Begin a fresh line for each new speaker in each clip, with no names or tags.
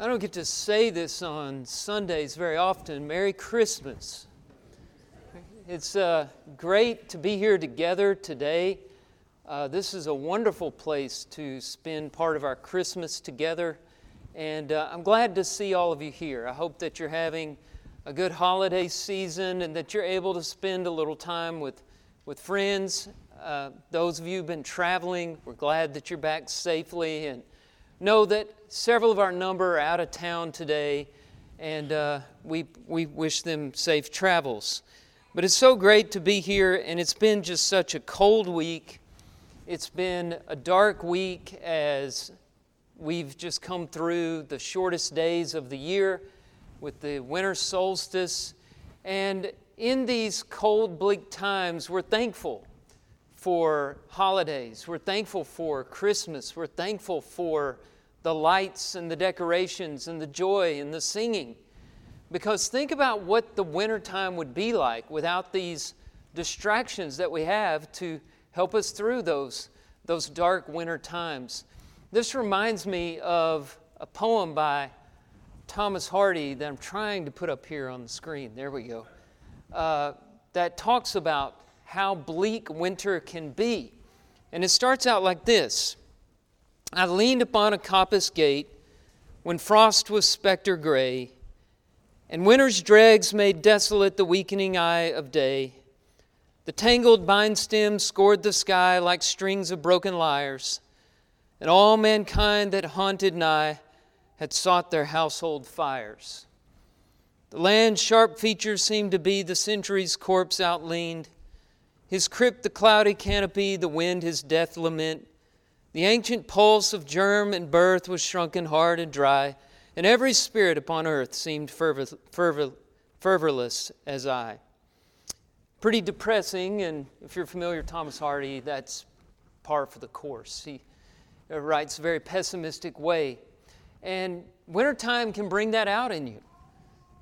I don't get to say this on Sundays very often. Merry Christmas. It's uh, great to be here together today. Uh, this is a wonderful place to spend part of our Christmas together. And uh, I'm glad to see all of you here. I hope that you're having a good holiday season and that you're able to spend a little time with, with friends. Uh, those of you who've been traveling, we're glad that you're back safely. And know that several of our number are out of town today, and uh, we, we wish them safe travels. But it's so great to be here, and it's been just such a cold week. It's been a dark week as we've just come through the shortest days of the year with the winter solstice. And in these cold, bleak times, we're thankful for holidays. We're thankful for Christmas. We're thankful for the lights and the decorations and the joy and the singing. Because think about what the wintertime would be like without these distractions that we have to help us through those, those dark winter times. This reminds me of a poem by Thomas Hardy that I'm trying to put up here on the screen. There we go. Uh, that talks about how bleak winter can be. And it starts out like this I leaned upon a coppice gate when frost was spectre gray and winter's dregs made desolate the weakening eye of day. The tangled vine stems scored the sky like strings of broken lyres, and all mankind that haunted nigh had sought their household fires. The land's sharp features seemed to be the century's corpse outleaned, his crypt the cloudy canopy, the wind his death lament. The ancient pulse of germ and birth was shrunken hard and dry and every spirit upon earth seemed fervor, fervor, fervorless as I. Pretty depressing, and if you're familiar with Thomas Hardy, that's par for the course. He writes a very pessimistic way. And wintertime can bring that out in you.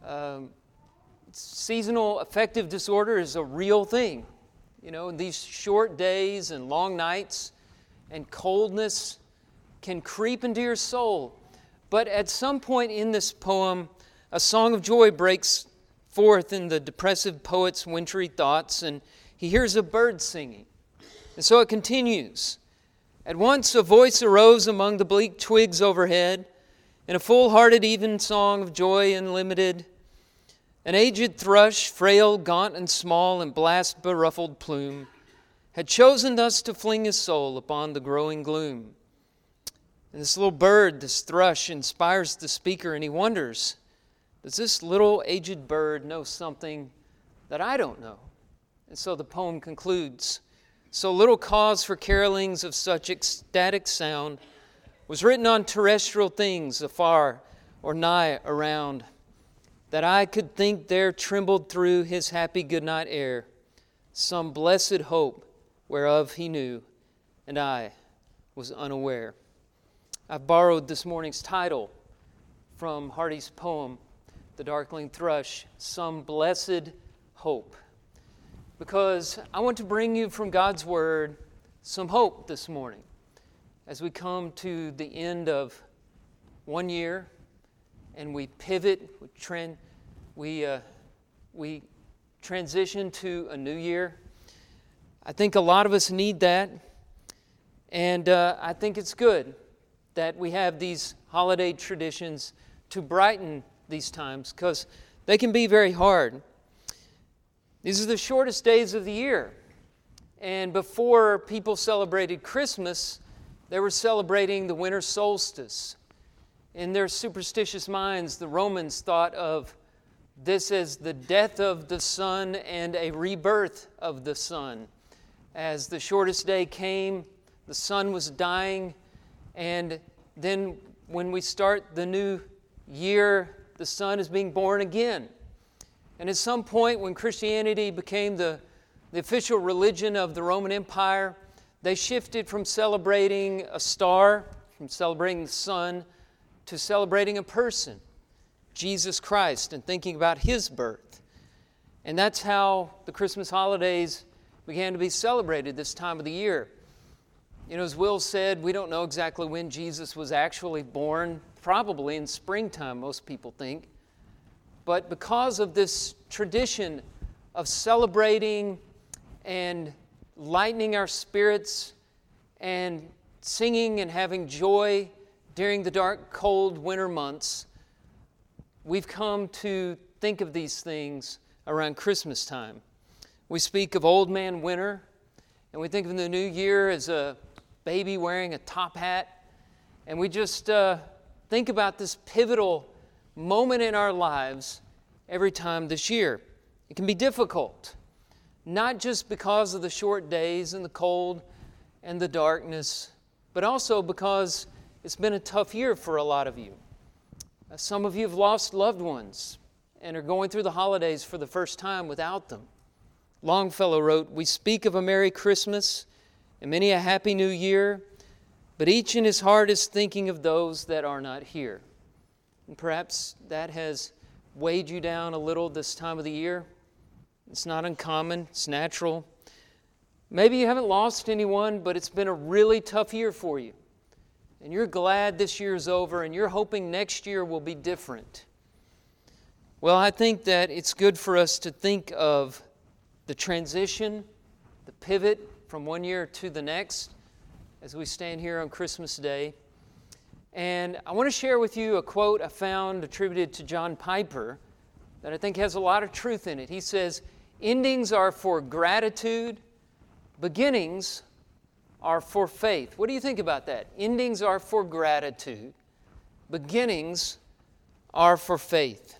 Um, seasonal affective disorder is a real thing. You know, these short days and long nights and coldness can creep into your soul but at some point in this poem, a song of joy breaks forth in the depressive poet's wintry thoughts, and he hears a bird singing. And so it continues. At once a voice arose among the bleak twigs overhead, in a full hearted even song of joy unlimited. An aged thrush, frail, gaunt, and small, in blast beruffled plume, had chosen thus to fling his soul upon the growing gloom. And this little bird, this thrush, inspires the speaker, and he wonders Does this little aged bird know something that I don't know? And so the poem concludes So little cause for carolings of such ecstatic sound was written on terrestrial things afar or nigh around, that I could think there trembled through his happy goodnight air some blessed hope whereof he knew, and I was unaware. I've borrowed this morning's title from Hardy's poem, The Darkling Thrush Some Blessed Hope. Because I want to bring you from God's Word some hope this morning as we come to the end of one year and we pivot, we, tran- we, uh, we transition to a new year. I think a lot of us need that, and uh, I think it's good that we have these holiday traditions to brighten these times because they can be very hard. These are the shortest days of the year. And before people celebrated Christmas, they were celebrating the winter solstice. In their superstitious minds, the Romans thought of this as the death of the sun and a rebirth of the sun. As the shortest day came, the sun was dying, and then when we start the new year, the sun is being born again. And at some point, when Christianity became the, the official religion of the Roman Empire, they shifted from celebrating a star, from celebrating the sun, to celebrating a person, Jesus Christ, and thinking about his birth. And that's how the Christmas holidays began to be celebrated this time of the year. You know, as Will said, we don't know exactly when Jesus was actually born. probably in springtime, most people think. But because of this tradition of celebrating and lightening our spirits and singing and having joy during the dark, cold winter months, we've come to think of these things around Christmas time. We speak of Old Man Winter, and we think of the new year as a baby wearing a top hat, and we just uh, think about this pivotal moment in our lives every time this year. It can be difficult, not just because of the short days and the cold and the darkness, but also because it's been a tough year for a lot of you. Uh, some of you have lost loved ones and are going through the holidays for the first time without them. Longfellow wrote, We speak of a Merry Christmas and many a Happy New Year, but each in his heart is thinking of those that are not here. And perhaps that has weighed you down a little this time of the year. It's not uncommon, it's natural. Maybe you haven't lost anyone, but it's been a really tough year for you. And you're glad this year is over, and you're hoping next year will be different. Well, I think that it's good for us to think of the transition, the pivot from one year to the next as we stand here on Christmas Day. And I want to share with you a quote I found attributed to John Piper that I think has a lot of truth in it. He says, Endings are for gratitude, beginnings are for faith. What do you think about that? Endings are for gratitude, beginnings are for faith.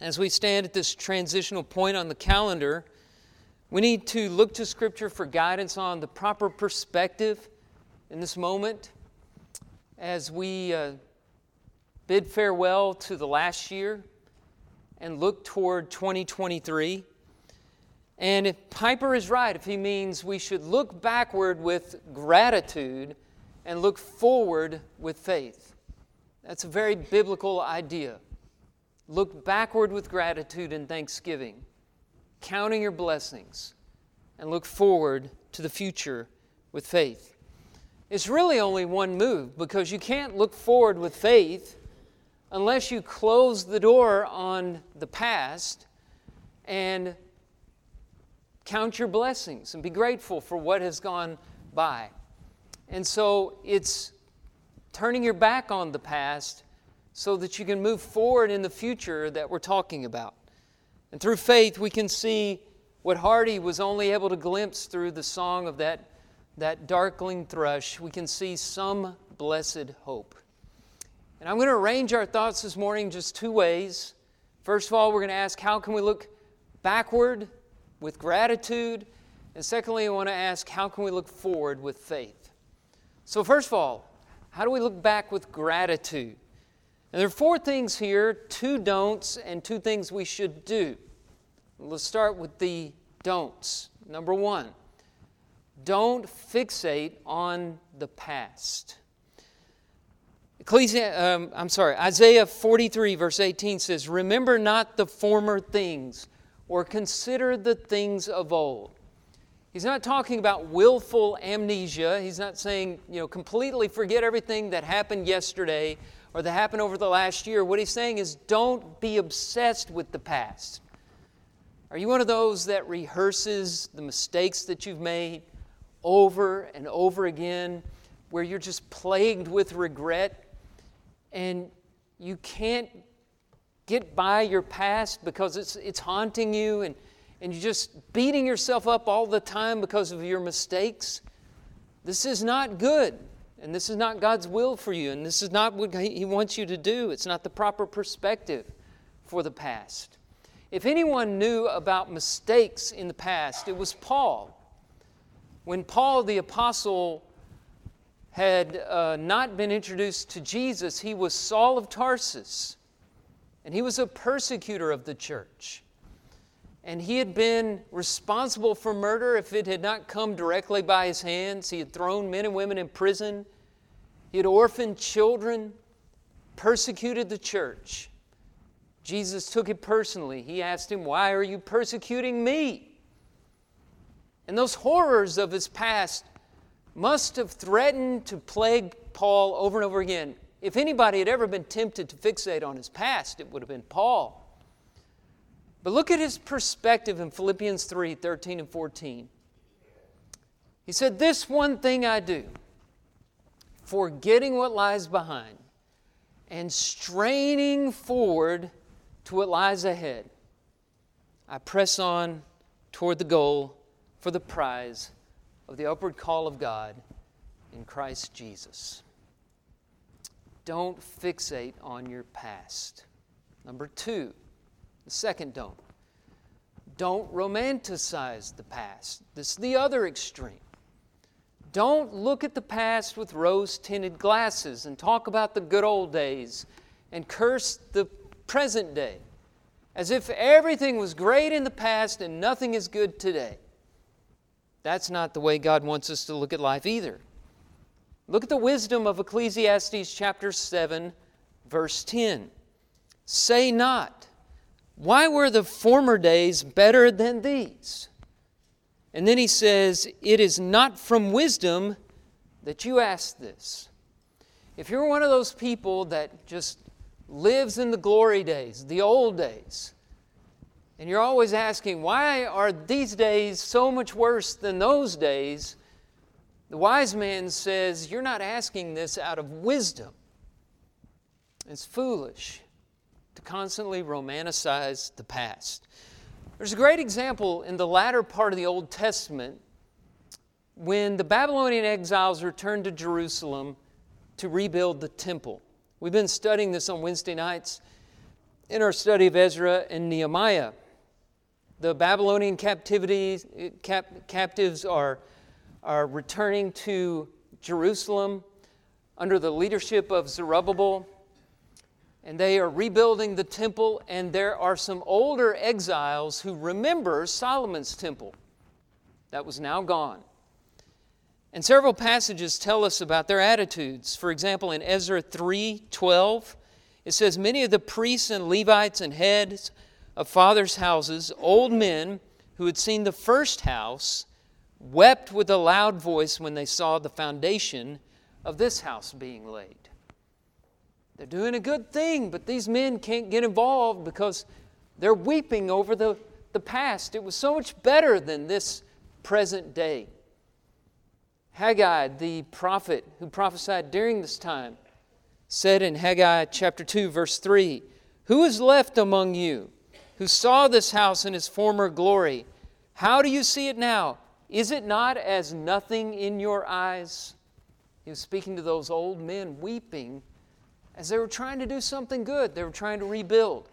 As we stand at this transitional point on the calendar, we need to look to Scripture for guidance on the proper perspective in this moment as we uh, bid farewell to the last year and look toward 2023. And if Piper is right, if he means we should look backward with gratitude and look forward with faith, that's a very biblical idea. Look backward with gratitude and thanksgiving, counting your blessings, and look forward to the future with faith. It's really only one move because you can't look forward with faith unless you close the door on the past and count your blessings and be grateful for what has gone by. And so it's turning your back on the past so that you can move forward in the future that we're talking about. And through faith, we can see what Hardy was only able to glimpse through the song of that that darkling thrush, we can see some blessed hope. And I'm going to arrange our thoughts this morning just two ways. First of all, we're going to ask how can we look backward with gratitude? And secondly, I want to ask how can we look forward with faith? So, first of all, how do we look back with gratitude? And there are four things here two don'ts and two things we should do. Let's start with the don'ts. Number one, don't fixate on the past. Ecclesi- um, I'm sorry, Isaiah 43, verse 18 says, Remember not the former things, or consider the things of old. He's not talking about willful amnesia. He's not saying, you know, completely forget everything that happened yesterday or that happened over the last year. What he's saying is, don't be obsessed with the past. Are you one of those that rehearses the mistakes that you've made? over and over again, where you're just plagued with regret and you can't get by your past because it's, it's haunting you and, and you're just beating yourself up all the time because of your mistakes. This is not good. And this is not God's will for you. And this is not what He wants you to do. It's not the proper perspective for the past. If anyone knew about mistakes in the past, it was Paul. When Paul the Apostle had uh, not been introduced to Jesus, he was Saul of Tarsus, and he was a persecutor of the church. And he had been responsible for murder if it had not come directly by his hands. He had thrown men and women in prison, he had orphaned children, persecuted the church. Jesus took it personally. He asked him, Why are you persecuting me? And those horrors of his past must have threatened to plague Paul over and over again. If anybody had ever been tempted to fixate on his past, it would have been Paul. But look at his perspective in Philippians 3 13 and 14. He said, This one thing I do, forgetting what lies behind and straining forward to what lies ahead, I press on toward the goal for the prize of the upward call of God in Christ Jesus. Don't fixate on your past. Number two, the second don't. Don't romanticize the past. This is the other extreme. Don't look at the past with rose tinted glasses and talk about the good old days and curse the present day as if everything was great in the past and nothing is good today. That's not the way God wants us to look at life either. Look at the wisdom of Ecclesiastes chapter 7, verse 10. Say not, Why were the former days better than these? And then he says, It is not from wisdom that you ask this. If you're one of those people that just lives in the glory days, the old days, and you're always asking, why are these days so much worse than those days? The wise man says, You're not asking this out of wisdom. It's foolish to constantly romanticize the past. There's a great example in the latter part of the Old Testament when the Babylonian exiles returned to Jerusalem to rebuild the temple. We've been studying this on Wednesday nights in our study of Ezra and Nehemiah. The Babylonian captivity, eh, cap, captives are are returning to Jerusalem under the leadership of Zerubbabel. And they are rebuilding the temple, and there are some older exiles who remember Solomon's temple that was now gone. And several passages tell us about their attitudes. For example, in Ezra 3:12, it says, Many of the priests and Levites and heads of fathers' houses, old men who had seen the first house, wept with a loud voice when they saw the foundation of this house being laid. They're doing a good thing, but these men can't get involved because they're weeping over the, the past. It was so much better than this present day. Haggai, the prophet who prophesied during this time, said in Haggai chapter 2, verse 3 Who is left among you who saw this house in its former glory? How do you see it now? Is it not as nothing in your eyes? He was speaking to those old men weeping as they were trying to do something good. They were trying to rebuild.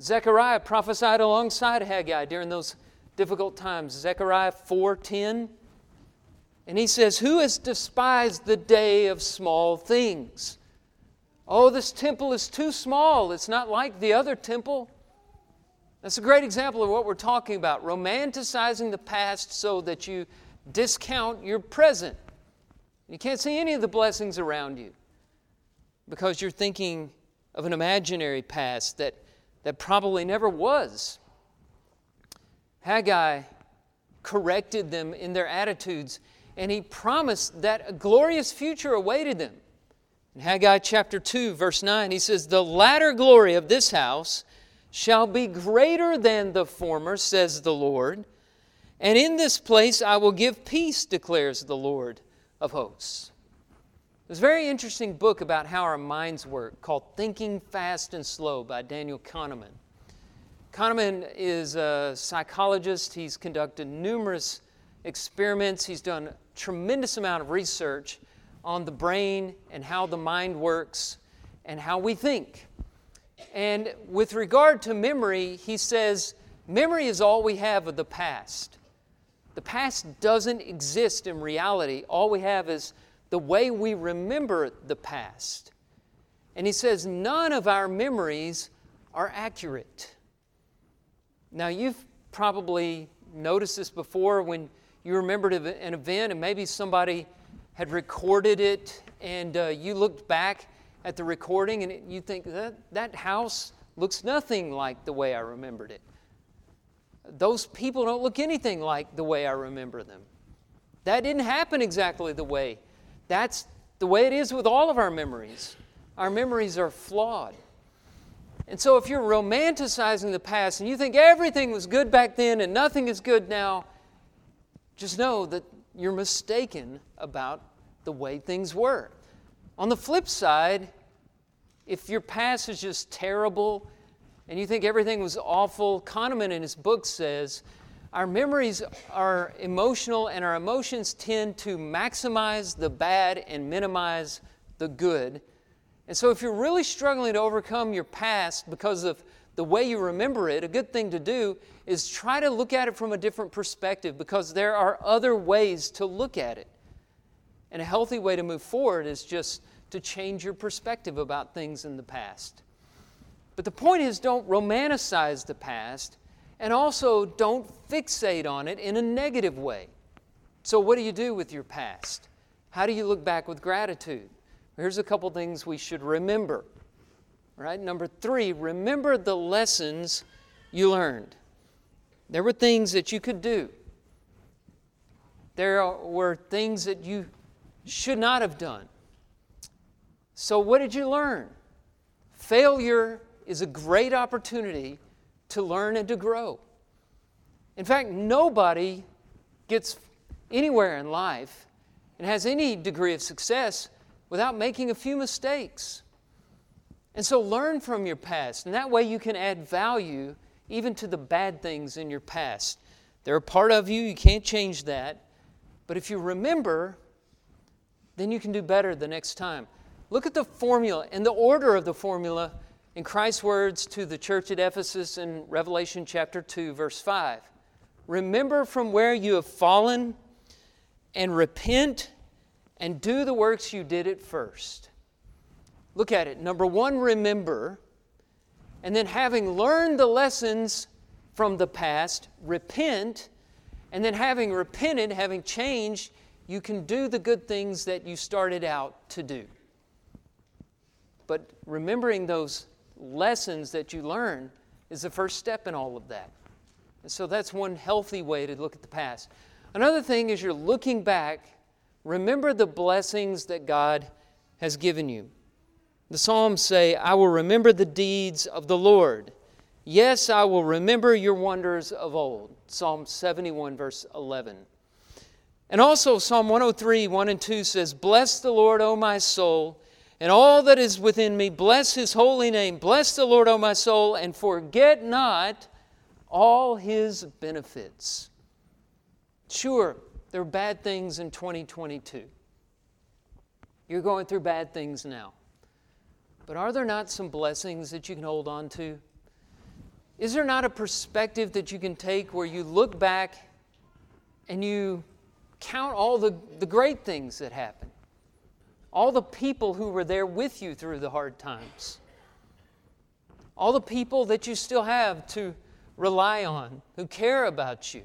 Zechariah prophesied alongside Haggai during those difficult times. Zechariah 4:10 and he says, "Who has despised the day of small things?" Oh, this temple is too small. It's not like the other temple. That's a great example of what we're talking about romanticizing the past so that you discount your present. You can't see any of the blessings around you because you're thinking of an imaginary past that, that probably never was. Haggai corrected them in their attitudes and he promised that a glorious future awaited them. In Haggai chapter 2, verse 9, he says, The latter glory of this house shall be greater than the former, says the Lord. And in this place I will give peace, declares the Lord of hosts. There's a very interesting book about how our minds work called Thinking Fast and Slow by Daniel Kahneman. Kahneman is a psychologist. He's conducted numerous experiments. He's done a tremendous amount of research on the brain and how the mind works and how we think. And with regard to memory, he says, memory is all we have of the past. The past doesn't exist in reality. All we have is the way we remember the past. And he says, none of our memories are accurate. Now, you've probably noticed this before when you remembered an event and maybe somebody had recorded it and uh, you looked back at the recording and you think that that house looks nothing like the way I remembered it. Those people don't look anything like the way I remember them. That didn't happen exactly the way. That's the way it is with all of our memories. Our memories are flawed. And so, if you're romanticizing the past and you think everything was good back then and nothing is good now, just know that you're mistaken about the way things were. On the flip side, if your past is just terrible and you think everything was awful, Kahneman in his book says our memories are emotional and our emotions tend to maximize the bad and minimize the good. And so, if you're really struggling to overcome your past because of the way you remember it, a good thing to do is try to look at it from a different perspective because there are other ways to look at it. And a healthy way to move forward is just to change your perspective about things in the past. But the point is, don't romanticize the past and also don't fixate on it in a negative way. So, what do you do with your past? How do you look back with gratitude? Here's a couple things we should remember. Right? Number three, remember the lessons you learned. There were things that you could do, there were things that you should not have done. So, what did you learn? Failure is a great opportunity to learn and to grow. In fact, nobody gets anywhere in life and has any degree of success without making a few mistakes. And so learn from your past, and that way you can add value even to the bad things in your past. They're a part of you, you can't change that. But if you remember, then you can do better the next time. Look at the formula and the order of the formula in Christ's words to the church at Ephesus in Revelation chapter 2, verse 5. Remember from where you have fallen and repent and do the works you did at first. Look at it. Number one, remember. And then, having learned the lessons from the past, repent. And then, having repented, having changed, you can do the good things that you started out to do. But remembering those lessons that you learn is the first step in all of that. And so that's one healthy way to look at the past. Another thing is you're looking back, remember the blessings that God has given you. The Psalms say, I will remember the deeds of the Lord. Yes, I will remember your wonders of old. Psalm 71, verse 11. And also, Psalm 103, 1 and 2 says, Bless the Lord, O my soul, and all that is within me. Bless his holy name. Bless the Lord, O my soul, and forget not all his benefits. Sure, there are bad things in 2022. You're going through bad things now. But are there not some blessings that you can hold on to? Is there not a perspective that you can take where you look back and you count all the, the great things that happened? All the people who were there with you through the hard times? All the people that you still have to rely on, who care about you?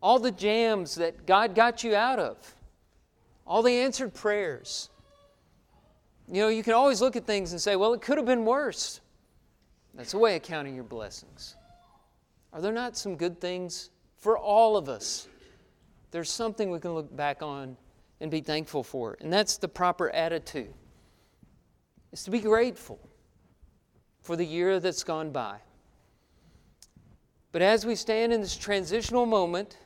All the jams that God got you out of? All the answered prayers? You know, you can always look at things and say, well, it could have been worse. That's a way of counting your blessings. Are there not some good things for all of us? There's something we can look back on and be thankful for. And that's the proper attitude. Is to be grateful for the year that's gone by. But as we stand in this transitional moment,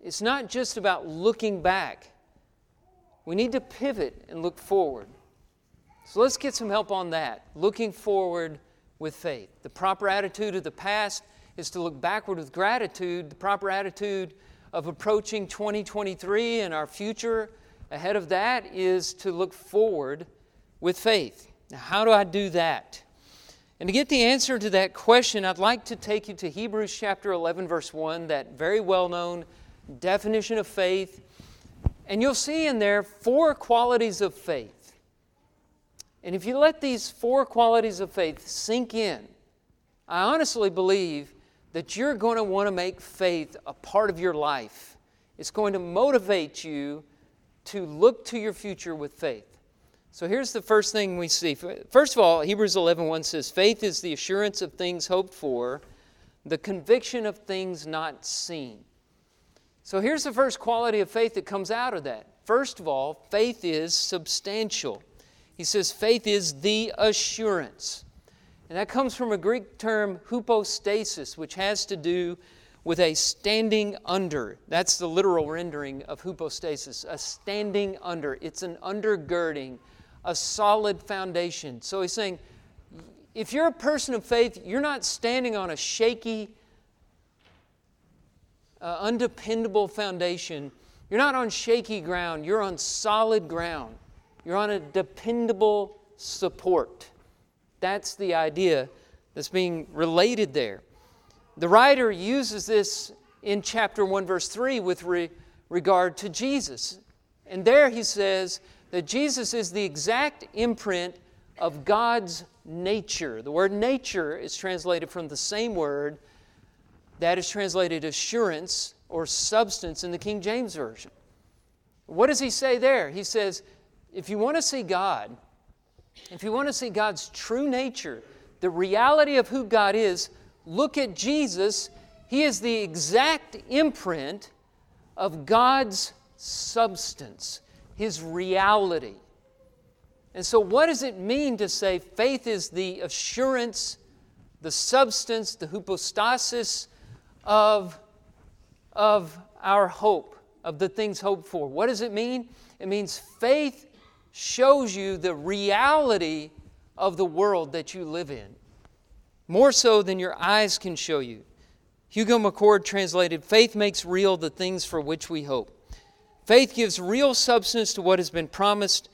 it's not just about looking back we need to pivot and look forward. So let's get some help on that. Looking forward with faith. The proper attitude of the past is to look backward with gratitude. The proper attitude of approaching 2023 and our future ahead of that is to look forward with faith. Now, how do I do that? And to get the answer to that question, I'd like to take you to Hebrews chapter 11, verse 1, that very well known definition of faith and you'll see in there four qualities of faith. And if you let these four qualities of faith sink in, I honestly believe that you're going to want to make faith a part of your life. It's going to motivate you to look to your future with faith. So here's the first thing we see. First of all, Hebrews 11:1 says, "Faith is the assurance of things hoped for, the conviction of things not seen." So here's the first quality of faith that comes out of that First of all, faith is substantial. He says faith is the assurance. And that comes from a Greek term, hypostasis, which has to do with a standing under. That's the literal rendering of hypostasis, a standing under. It's an undergirding, a solid foundation. So he's saying, if you're a person of faith, you're not standing on a shaky, uh, undependable foundation. You're not on shaky ground, you're on solid ground. You're on a dependable support. That's the idea that's being related there. The writer uses this in chapter 1, verse 3, with re- regard to Jesus. And there he says that Jesus is the exact imprint of God's nature. The word nature is translated from the same word that is translated assurance or substance in the King James Version. What does he say there? He says, if you want to see God, if you want to see God's true nature, the reality of who God is, look at Jesus. He is the exact imprint of God's substance, His reality. And so, what does it mean to say faith is the assurance, the substance, the hypostasis of, of our hope, of the things hoped for? What does it mean? It means faith shows you the reality of the world that you live in, more so than your eyes can show you. Hugo McCord translated Faith makes real the things for which we hope. Faith gives real substance to what has been promised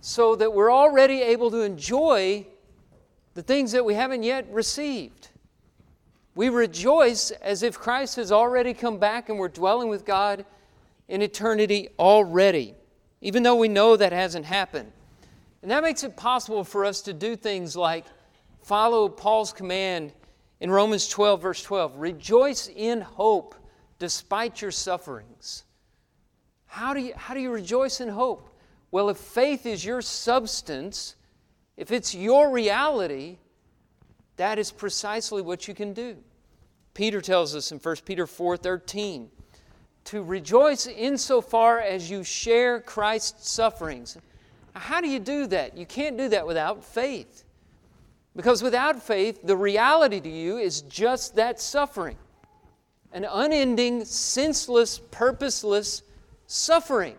so that we're already able to enjoy the things that we haven't yet received. We rejoice as if Christ has already come back and we're dwelling with God in eternity already, even though we know that hasn't happened. And that makes it possible for us to do things like follow Paul's command in Romans 12, verse 12 rejoice in hope despite your sufferings. How do you, how do you rejoice in hope? Well, if faith is your substance, if it's your reality, that is precisely what you can do. Peter tells us in 1 Peter 4:13 to rejoice insofar as you share Christ's sufferings. How do you do that? You can't do that without faith. Because without faith, the reality to you is just that suffering an unending, senseless, purposeless suffering.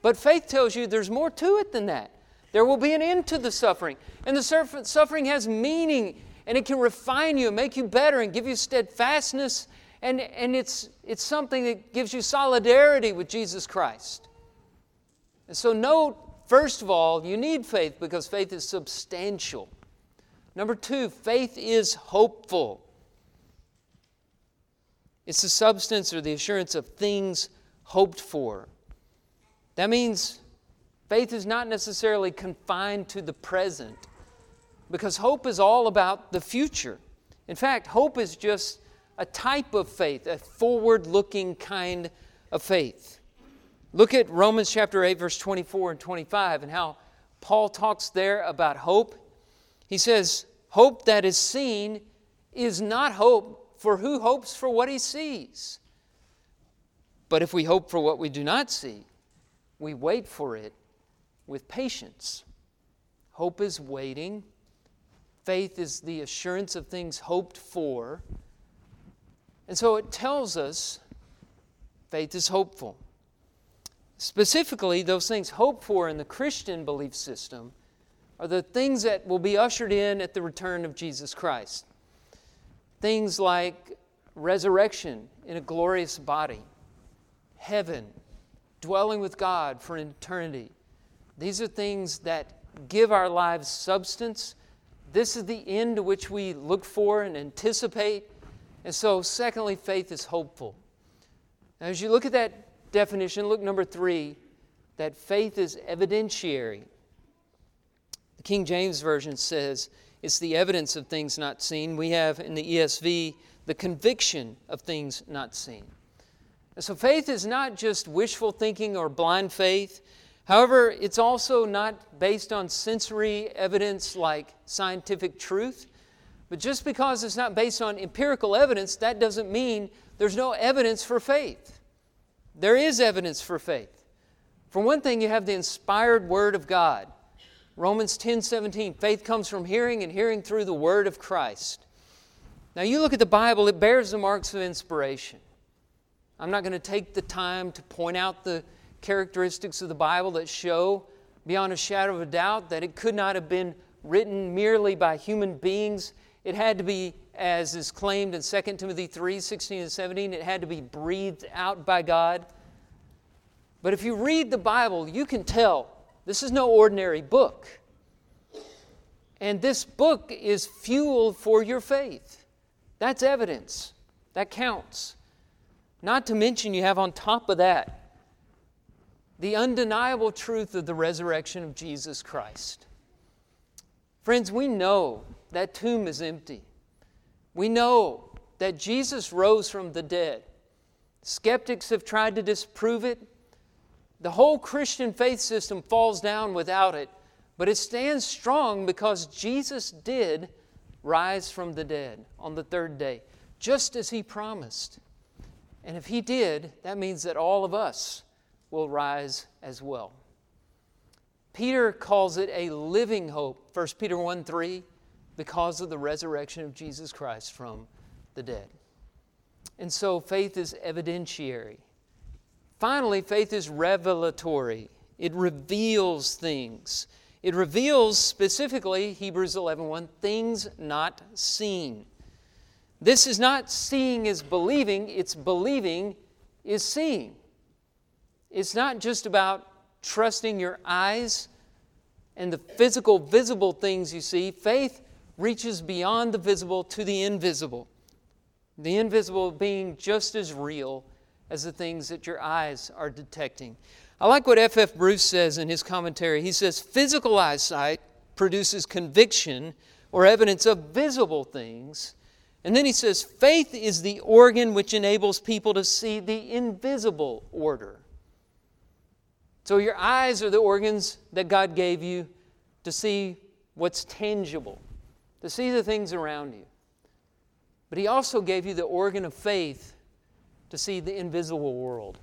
But faith tells you there's more to it than that. There will be an end to the suffering. And the suffering has meaning and it can refine you and make you better and give you steadfastness. And, and it's, it's something that gives you solidarity with Jesus Christ. And so, note, first of all, you need faith because faith is substantial. Number two, faith is hopeful. It's the substance or the assurance of things hoped for. That means faith is not necessarily confined to the present because hope is all about the future. In fact, hope is just a type of faith, a forward looking kind of faith. Look at Romans chapter 8, verse 24 and 25, and how Paul talks there about hope. He says, Hope that is seen is not hope, for who hopes for what he sees? But if we hope for what we do not see, we wait for it with patience. Hope is waiting. Faith is the assurance of things hoped for. And so it tells us faith is hopeful. Specifically, those things hoped for in the Christian belief system are the things that will be ushered in at the return of Jesus Christ. Things like resurrection in a glorious body, heaven, dwelling with God for eternity. These are things that give our lives substance. This is the end to which we look for and anticipate. And so, secondly, faith is hopeful. Now, as you look at that definition, look number three that faith is evidentiary. The King James Version says it's the evidence of things not seen. We have in the ESV the conviction of things not seen. So faith is not just wishful thinking or blind faith. However, it's also not based on sensory evidence like scientific truth. But just because it's not based on empirical evidence, that doesn't mean there's no evidence for faith. There is evidence for faith. For one thing, you have the inspired Word of God. Romans 10 17, faith comes from hearing, and hearing through the Word of Christ. Now, you look at the Bible, it bears the marks of inspiration. I'm not going to take the time to point out the characteristics of the Bible that show beyond a shadow of a doubt that it could not have been written merely by human beings. It had to be, as is claimed in 2 Timothy 3 16 and 17, it had to be breathed out by God. But if you read the Bible, you can tell this is no ordinary book. And this book is fuel for your faith. That's evidence. That counts. Not to mention, you have on top of that the undeniable truth of the resurrection of Jesus Christ. Friends, we know that tomb is empty. We know that Jesus rose from the dead. Skeptics have tried to disprove it. The whole Christian faith system falls down without it, but it stands strong because Jesus did rise from the dead on the third day, just as he promised. And if he did, that means that all of us will rise as well. Peter calls it a living hope, 1 Peter 1 3, because of the resurrection of Jesus Christ from the dead. And so faith is evidentiary. Finally, faith is revelatory. It reveals things. It reveals specifically Hebrews 11:1 things not seen. This is not seeing is believing, it's believing is seeing. It's not just about trusting your eyes and the physical, visible things you see. Faith reaches beyond the visible to the invisible. The invisible being just as real as the things that your eyes are detecting. I like what F.F. Bruce says in his commentary. He says, Physical eyesight produces conviction or evidence of visible things. And then he says, Faith is the organ which enables people to see the invisible order. So your eyes are the organs that God gave you to see what's tangible, to see the things around you. But He also gave you the organ of faith to see the invisible world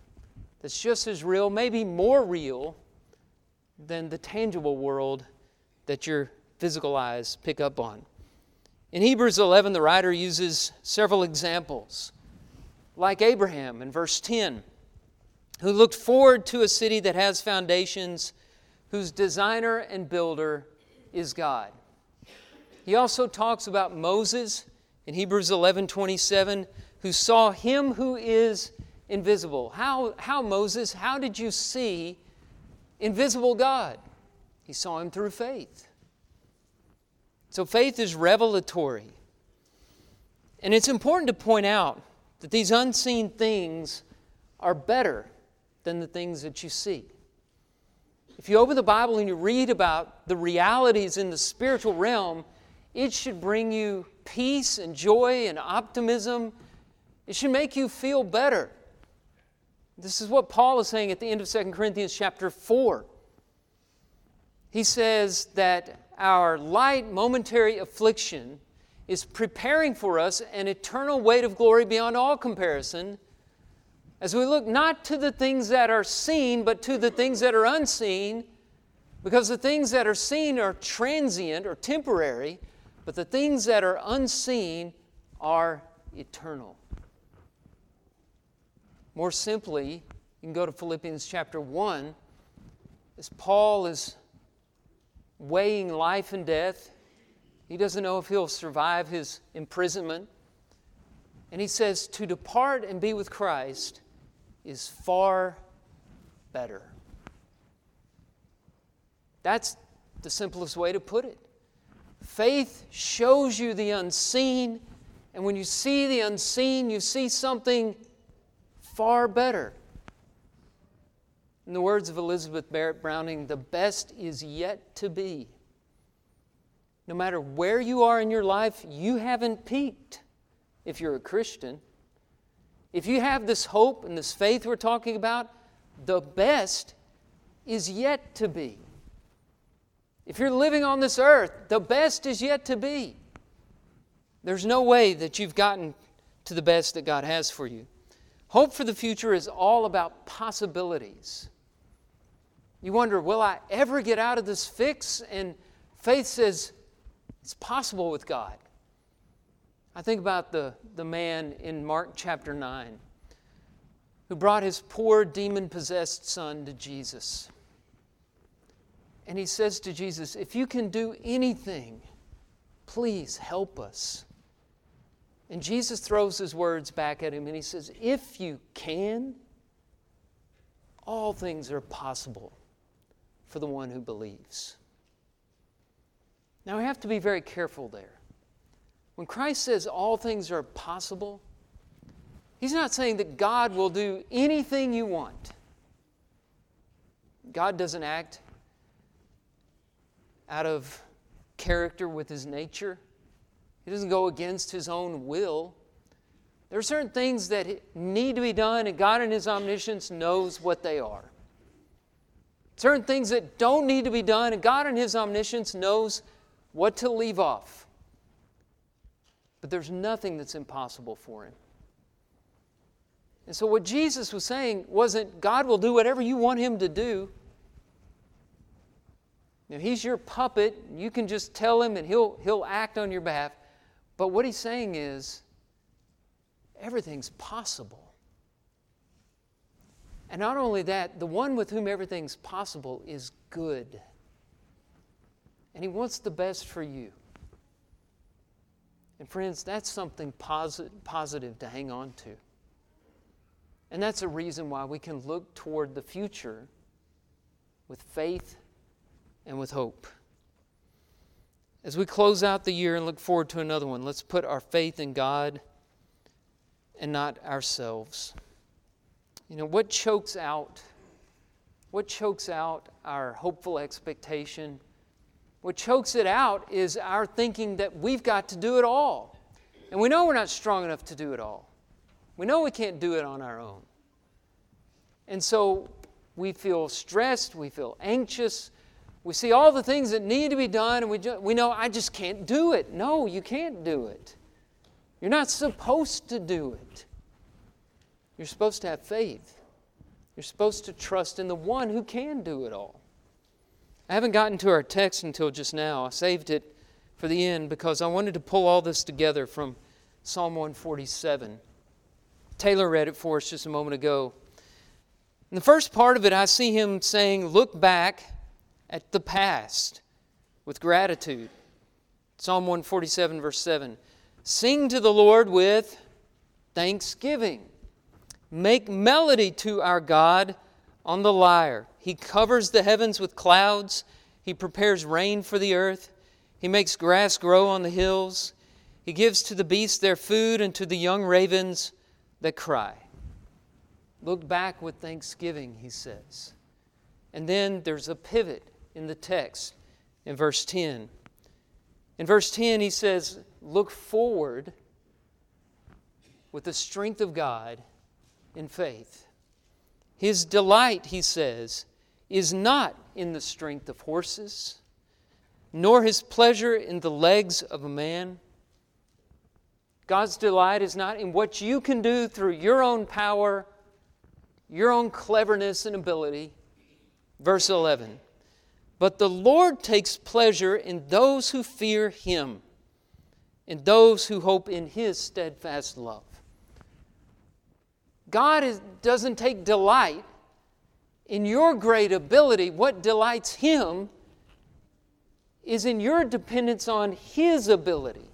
that's just as real, maybe more real than the tangible world that your physical eyes pick up on. In Hebrews 11, the writer uses several examples, like Abraham in verse 10, who looked forward to a city that has foundations, whose designer and builder is God. He also talks about Moses in Hebrews 11 27, who saw him who is invisible. How, how, Moses, how did you see invisible God? He saw him through faith. So faith is revelatory. And it's important to point out that these unseen things are better than the things that you see. If you open the Bible and you read about the realities in the spiritual realm, it should bring you peace and joy and optimism. It should make you feel better. This is what Paul is saying at the end of 2 Corinthians chapter 4. He says that our light momentary affliction is preparing for us an eternal weight of glory beyond all comparison as we look not to the things that are seen, but to the things that are unseen, because the things that are seen are transient or temporary, but the things that are unseen are eternal. More simply, you can go to Philippians chapter 1 as Paul is weighing life and death. He doesn't know if he'll survive his imprisonment. And he says, To depart and be with Christ is far better. That's the simplest way to put it. Faith shows you the unseen, and when you see the unseen, you see something far better. In the words of Elizabeth Barrett Browning, the best is yet to be. No matter where you are in your life, you haven't peaked if you're a Christian. If you have this hope and this faith we're talking about, the best is yet to be. If you're living on this earth, the best is yet to be. There's no way that you've gotten to the best that God has for you. Hope for the future is all about possibilities. You wonder, will I ever get out of this fix? And faith says, it's possible with God. I think about the, the man in Mark chapter 9 who brought his poor demon possessed son to Jesus. And he says to Jesus, If you can do anything, please help us. And Jesus throws his words back at him and he says, If you can, all things are possible for the one who believes. Now, we have to be very careful there. When Christ says all things are possible, he's not saying that God will do anything you want. God doesn't act out of character with his nature. He doesn't go against his own will. There are certain things that need to be done, and God in his omniscience knows what they are. Certain things that don't need to be done, and God in his omniscience knows what to leave off. But there's nothing that's impossible for him. And so, what Jesus was saying wasn't God will do whatever you want him to do. Now, he's your puppet. You can just tell him and he'll, he'll act on your behalf. But what he's saying is, everything's possible. And not only that, the one with whom everything's possible is good. And he wants the best for you. And friends, that's something posit- positive to hang on to. And that's a reason why we can look toward the future with faith and with hope. As we close out the year and look forward to another one, let's put our faith in God and not ourselves. You know, what chokes out what chokes out our hopeful expectation? What chokes it out is our thinking that we've got to do it all. And we know we're not strong enough to do it all. We know we can't do it on our own. And so we feel stressed, we feel anxious, we see all the things that need to be done, and we, ju- we know, I just can't do it. No, you can't do it. You're not supposed to do it. You're supposed to have faith. You're supposed to trust in the one who can do it all. I haven't gotten to our text until just now. I saved it for the end because I wanted to pull all this together from Psalm 147. Taylor read it for us just a moment ago. In the first part of it, I see him saying, Look back at the past with gratitude. Psalm 147, verse 7. Sing to the Lord with thanksgiving. Make melody to our God on the lyre. He covers the heavens with clouds. He prepares rain for the earth. He makes grass grow on the hills. He gives to the beasts their food and to the young ravens that cry. Look back with thanksgiving, he says. And then there's a pivot in the text in verse 10. In verse 10, he says, Look forward with the strength of God in faith. His delight, he says, is not in the strength of horses, nor his pleasure in the legs of a man. God's delight is not in what you can do through your own power, your own cleverness and ability. Verse 11 but the Lord takes pleasure in those who fear him, in those who hope in his steadfast love. God is, doesn't take delight in your great ability. What delights him is in your dependence on his ability.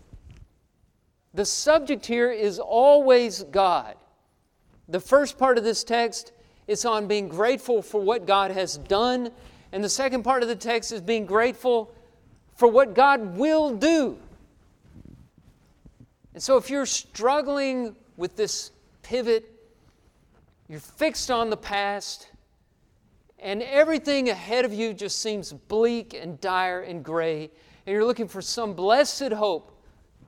The subject here is always God. The first part of this text is on being grateful for what God has done and the second part of the text is being grateful for what God will do. And so if you're struggling with this pivot, you're fixed on the past, and everything ahead of you just seems bleak and dire and gray, and you're looking for some blessed hope,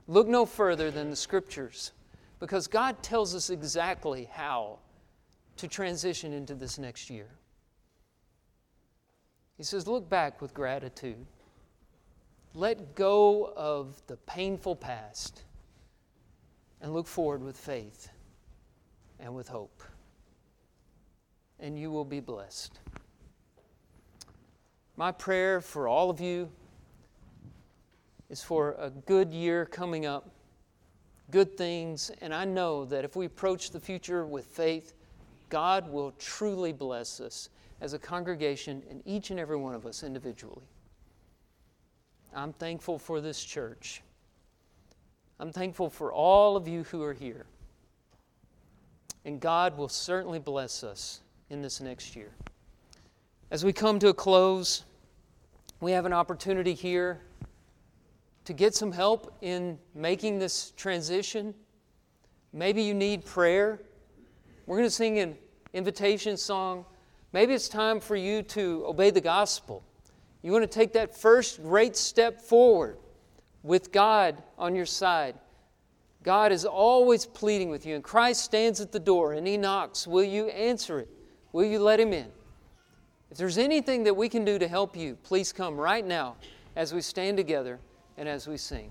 look no further than the scriptures because God tells us exactly how to transition into this next year. He says, Look back with gratitude. Let go of the painful past and look forward with faith and with hope. And you will be blessed. My prayer for all of you is for a good year coming up, good things, and I know that if we approach the future with faith, God will truly bless us as a congregation and each and every one of us individually. I'm thankful for this church. I'm thankful for all of you who are here. And God will certainly bless us in this next year. As we come to a close, we have an opportunity here to get some help in making this transition. Maybe you need prayer. We're going to sing an invitation song. Maybe it's time for you to obey the gospel. You want to take that first great step forward with God on your side. God is always pleading with you, and Christ stands at the door and He knocks. Will you answer it? Will you let Him in? If there's anything that we can do to help you, please come right now as we stand together and as we sing.